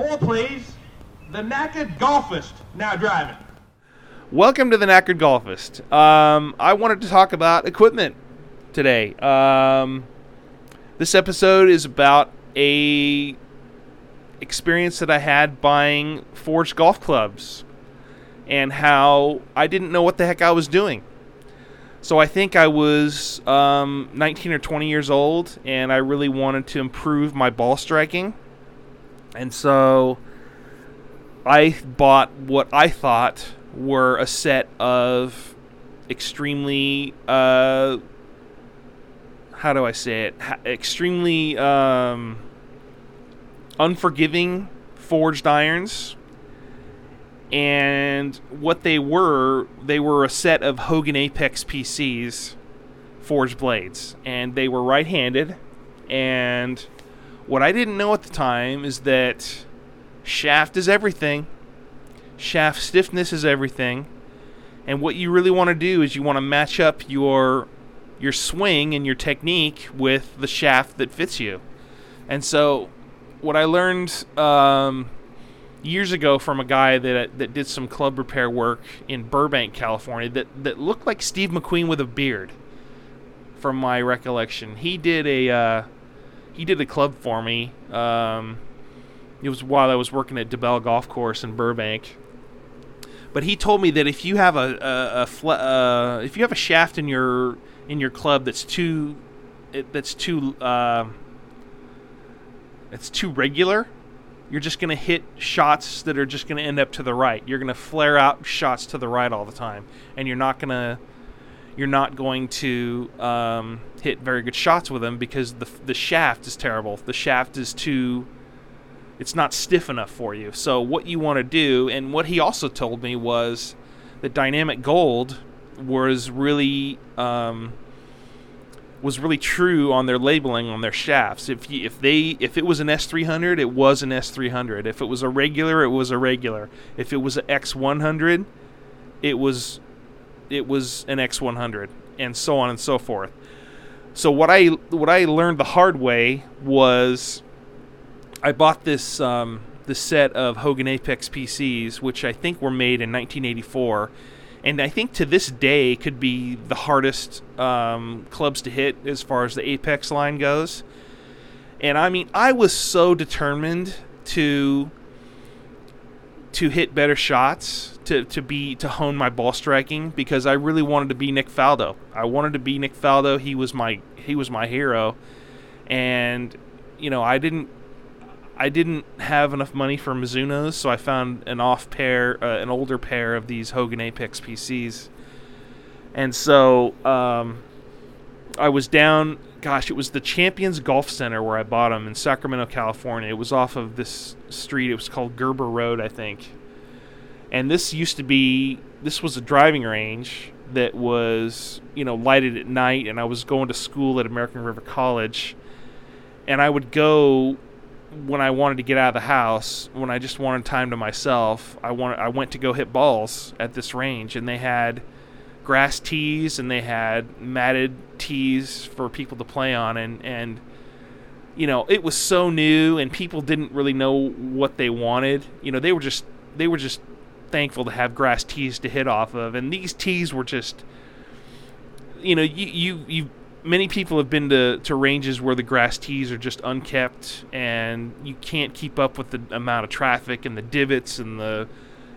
Four, please. The knackered golfist now driving. Welcome to the Knackered Golfist. Um, I wanted to talk about equipment today. Um, this episode is about a experience that I had buying forged golf clubs and how I didn't know what the heck I was doing. So I think I was um, 19 or 20 years old, and I really wanted to improve my ball striking. And so I bought what I thought were a set of extremely, uh, how do I say it? Ha- extremely um, unforgiving forged irons and what they were, they were a set of Hogan Apex PCs forged blades, and they were right-handed. And what I didn't know at the time is that shaft is everything. Shaft stiffness is everything. And what you really want to do is you want to match up your your swing and your technique with the shaft that fits you. And so, what I learned um, years ago from a guy that that did some club repair work in Burbank, California, that that looked like Steve McQueen with a beard. From my recollection, he did a uh, he did a club for me. Um, it was while I was working at DeBell Golf Course in Burbank. But he told me that if you have a, a, a uh, if you have a shaft in your in your club that's too it, that's too uh, it's too regular, you're just going to hit shots that are just going to end up to the right. You're going to flare out shots to the right all the time, and you're not going to you're not going to um, hit very good shots with them because the the shaft is terrible. The shaft is too it's not stiff enough for you. So what you want to do, and what he also told me was that Dynamic Gold was really um, was really true on their labeling on their shafts. If you, if they if it was an S300, it was an S300. If it was a regular, it was a regular. If it was an X100, it was it was an X100, and so on and so forth. So what I what I learned the hard way was I bought this um, set of Hogan Apex PCs, which I think were made in 1984 and I think to this day could be the hardest um, clubs to hit as far as the Apex line goes. And I mean, I was so determined to to hit better shots, to, to be to hone my ball striking because I really wanted to be Nick Faldo. I wanted to be Nick Faldo. He was my he was my hero, and you know I didn't I didn't have enough money for Mizuno's, so I found an off pair, uh, an older pair of these Hogan Apex PCs. And so um, I was down. Gosh, it was the Champions Golf Center where I bought them in Sacramento, California. It was off of this street. It was called Gerber Road, I think. And this used to be. This was a driving range that was, you know, lighted at night. And I was going to school at American River College, and I would go when I wanted to get out of the house, when I just wanted time to myself, I wanted I went to go hit balls at this range, and they had grass tees and they had matted tees for people to play on, and and you know it was so new, and people didn't really know what they wanted. You know they were just they were just thankful to have grass tees to hit off of, and these tees were just you know you you you many people have been to, to ranges where the grass tees are just unkept and you can't keep up with the amount of traffic and the divots and the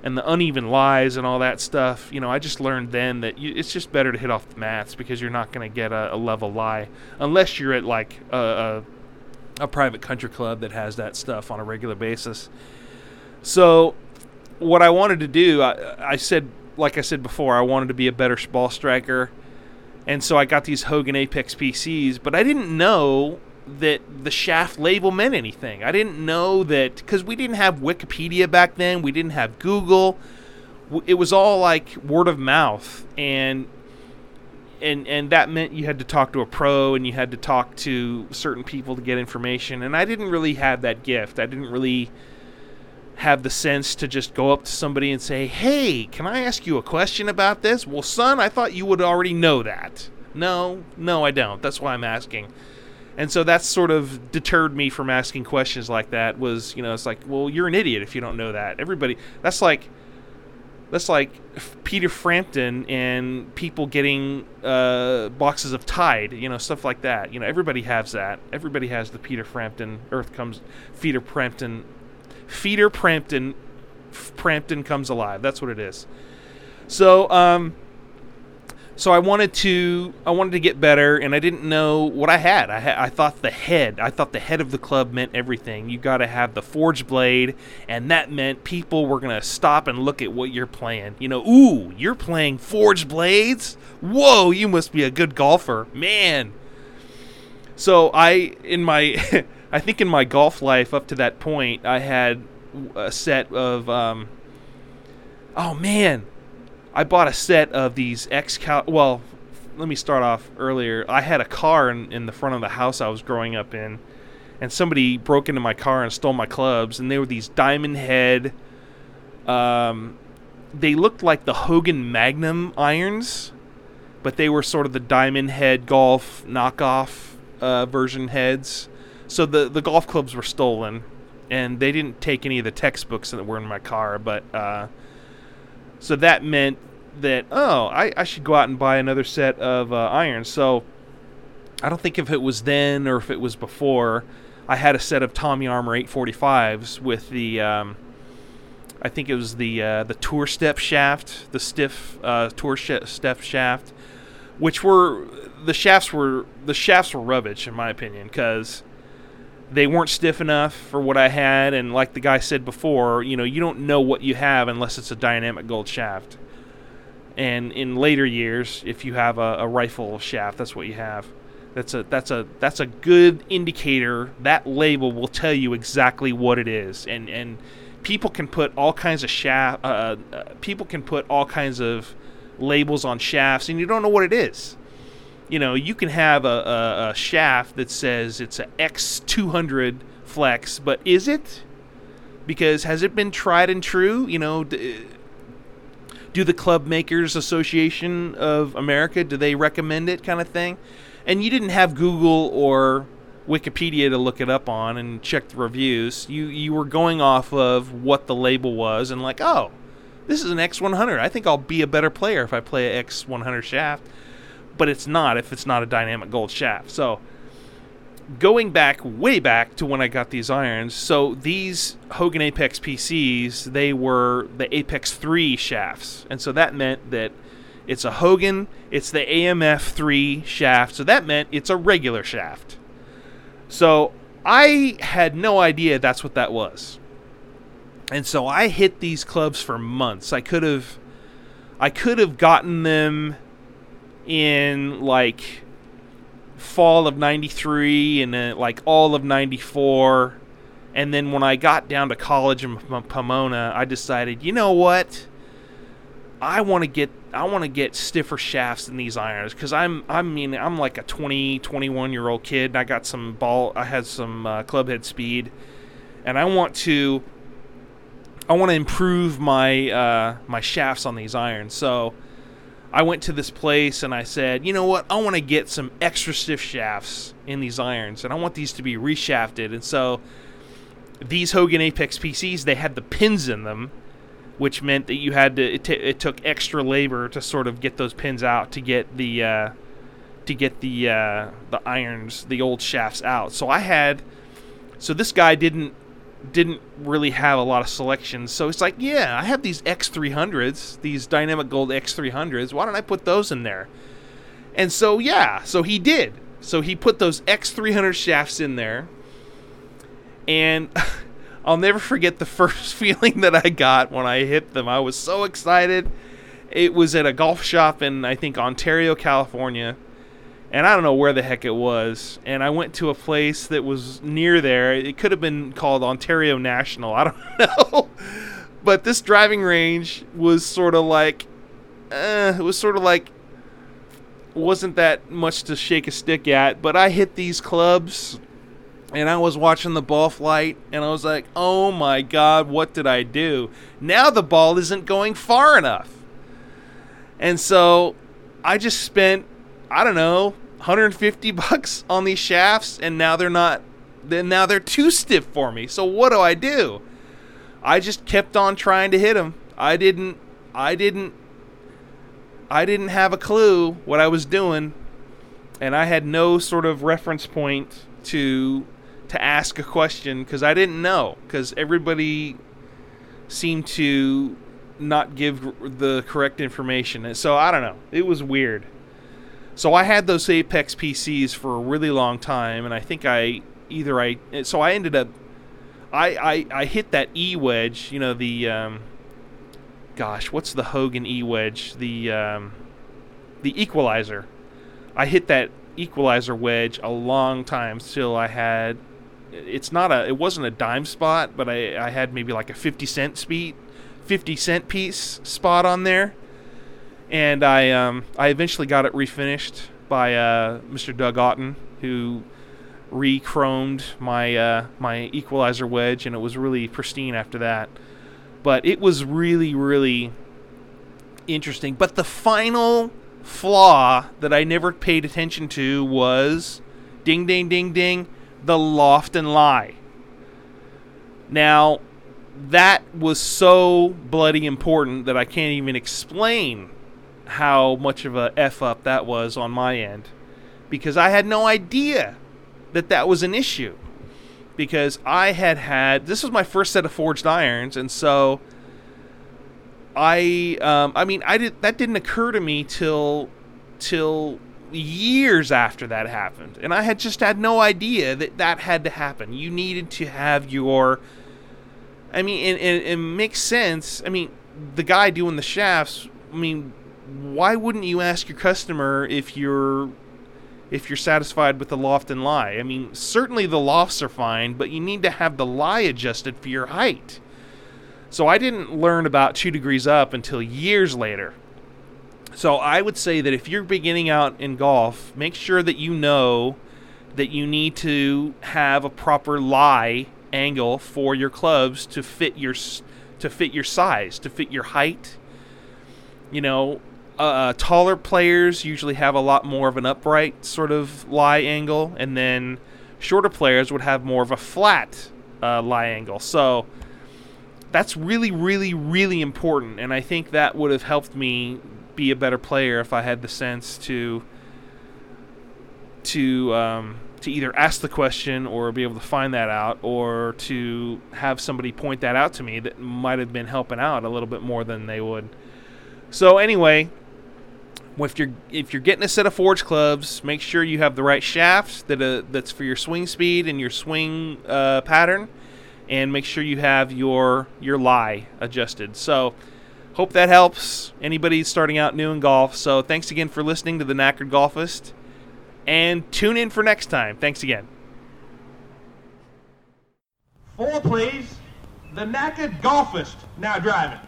and the uneven lies and all that stuff. You know, I just learned then that you, it's just better to hit off the mats because you're not going to get a, a, level lie unless you're at like a, a, a private country club that has that stuff on a regular basis. So, what I wanted to do, I, I said, like I said before, I wanted to be a better ball striker and so I got these Hogan Apex PCs, but I didn't know that the shaft label meant anything. I didn't know that because we didn't have Wikipedia back then, we didn't have Google. It was all like word of mouth, and and and that meant you had to talk to a pro and you had to talk to certain people to get information. And I didn't really have that gift. I didn't really have the sense to just go up to somebody and say, Hey, can I ask you a question about this? Well, son, I thought you would already know that. No, no, I don't. That's why I'm asking. And so that's sort of deterred me from asking questions like that. Was you know, it's like, well, you're an idiot if you don't know that. Everybody, that's like, that's like Peter Frampton and people getting uh, boxes of Tide, you know, stuff like that. You know, everybody has that. Everybody has the Peter Frampton Earth comes, Peter Frampton, Peter Frampton, Frampton comes alive. That's what it is. So, um, so I wanted to I wanted to get better, and I didn't know what I had. I ha- I thought the head I thought the head of the club meant everything. You got to have the forged blade, and that meant people were gonna stop and look at what you're playing. You know, ooh, you're playing forged blades. Whoa, you must be a good golfer, man. So I in my I think in my golf life up to that point I had a set of um, oh man I bought a set of these X Cal. Well, let me start off earlier. I had a car in, in the front of the house I was growing up in, and somebody broke into my car and stole my clubs. And they were these diamond head. Um, they looked like the Hogan Magnum irons, but they were sort of the diamond head golf knockoff uh, version heads. So the the golf clubs were stolen, and they didn't take any of the textbooks that were in my car, but. Uh, so that meant that oh, I, I should go out and buy another set of uh, irons. So I don't think if it was then or if it was before, I had a set of Tommy Armour 845s with the. Um, I think it was the uh, the tour step shaft, the stiff uh, tour sh- step shaft, which were the shafts were the shafts were rubbish in my opinion because they weren't stiff enough for what I had, and like the guy said before, you know, you don't know what you have unless it's a dynamic gold shaft. And in later years, if you have a, a rifle shaft, that's what you have. That's a that's a that's a good indicator. That label will tell you exactly what it is, and and people can put all kinds of shaft. Uh, uh, people can put all kinds of labels on shafts, and you don't know what it is you know, you can have a, a, a shaft that says it's a X200 flex, but is it? Because has it been tried and true? You know, d- do the Club Makers Association of America do they recommend it, kind of thing? And you didn't have Google or Wikipedia to look it up on and check the reviews. You you were going off of what the label was and like, oh, this is an X100. I think I'll be a better player if I play an X100 shaft but it's not if it's not a dynamic gold shaft. So going back way back to when I got these irons, so these Hogan Apex PCs, they were the Apex 3 shafts. And so that meant that it's a Hogan, it's the AMF 3 shaft. So that meant it's a regular shaft. So I had no idea that's what that was. And so I hit these clubs for months. I could have I could have gotten them in like fall of 93 and then like all of 94 and then when I got down to college in Pomona I decided you know what? I want to get I want to get stiffer shafts than these irons cuz I'm I mean I'm like a 20 21 year old kid and I got some ball I had some uh, club head speed. And I want to I want to improve my uh, my shafts on these irons. So I went to this place and I said, you know what? I want to get some extra stiff shafts in these irons, and I want these to be reshafted. And so these Hogan Apex PCs, they had the pins in them, which meant that you had to. It, t- it took extra labor to sort of get those pins out to get the uh, to get the uh, the irons, the old shafts out. So I had. So this guy didn't didn't really have a lot of selections. So it's like, yeah, I have these X300s, these Dynamic Gold X300s. Why don't I put those in there? And so, yeah, so he did. So he put those X300 shafts in there. And I'll never forget the first feeling that I got when I hit them. I was so excited. It was at a golf shop in, I think, Ontario, California and I don't know where the heck it was. And I went to a place that was near there. It could have been called Ontario National. I don't know. but this driving range was sort of like, uh, it was sort of like, wasn't that much to shake a stick at. But I hit these clubs and I was watching the ball flight and I was like, oh my God, what did I do? Now the ball isn't going far enough. And so I just spent, I don't know, 150 bucks on these shafts, and now they're not. Then now they're too stiff for me. So what do I do? I just kept on trying to hit them. I didn't. I didn't. I didn't have a clue what I was doing, and I had no sort of reference point to to ask a question because I didn't know because everybody seemed to not give the correct information. So I don't know. It was weird. So I had those Apex PCs for a really long time, and I think I either I so I ended up I I, I hit that E wedge, you know the um, gosh, what's the Hogan E wedge? The um, the equalizer. I hit that equalizer wedge a long time till I had it's not a it wasn't a dime spot, but I I had maybe like a 50 cent speed 50 cent piece spot on there. And I um, I eventually got it refinished by uh, Mr. Doug Otten, who re-chromed my uh, my equalizer wedge, and it was really pristine after that. But it was really really interesting. But the final flaw that I never paid attention to was ding ding ding ding the loft and lie. Now, that was so bloody important that I can't even explain how much of a f up that was on my end because I had no idea that that was an issue because I had had this was my first set of forged irons and so I um, I mean I did that didn't occur to me till till years after that happened and I had just had no idea that that had to happen you needed to have your I mean, and, and it makes sense. I mean, the guy doing the shafts. I mean, why wouldn't you ask your customer if you're if you're satisfied with the loft and lie? I mean, certainly the lofts are fine, but you need to have the lie adjusted for your height. So I didn't learn about two degrees up until years later. So I would say that if you're beginning out in golf, make sure that you know that you need to have a proper lie angle for your clubs to fit your to fit your size, to fit your height. You know, uh, uh, taller players usually have a lot more of an upright sort of lie angle, and then shorter players would have more of a flat uh, lie angle. So that's really, really, really important, and I think that would have helped me be a better player if I had the sense to to um, to either ask the question or be able to find that out or to have somebody point that out to me that might have been helping out a little bit more than they would. So anyway, if you're if you're getting a set of forge clubs, make sure you have the right shaft that uh, that's for your swing speed and your swing uh, pattern, and make sure you have your your lie adjusted. So, hope that helps anybody starting out new in golf. So, thanks again for listening to the Knackered Golfist and tune in for next time. Thanks again. Four, please. The knackered golfist now driving.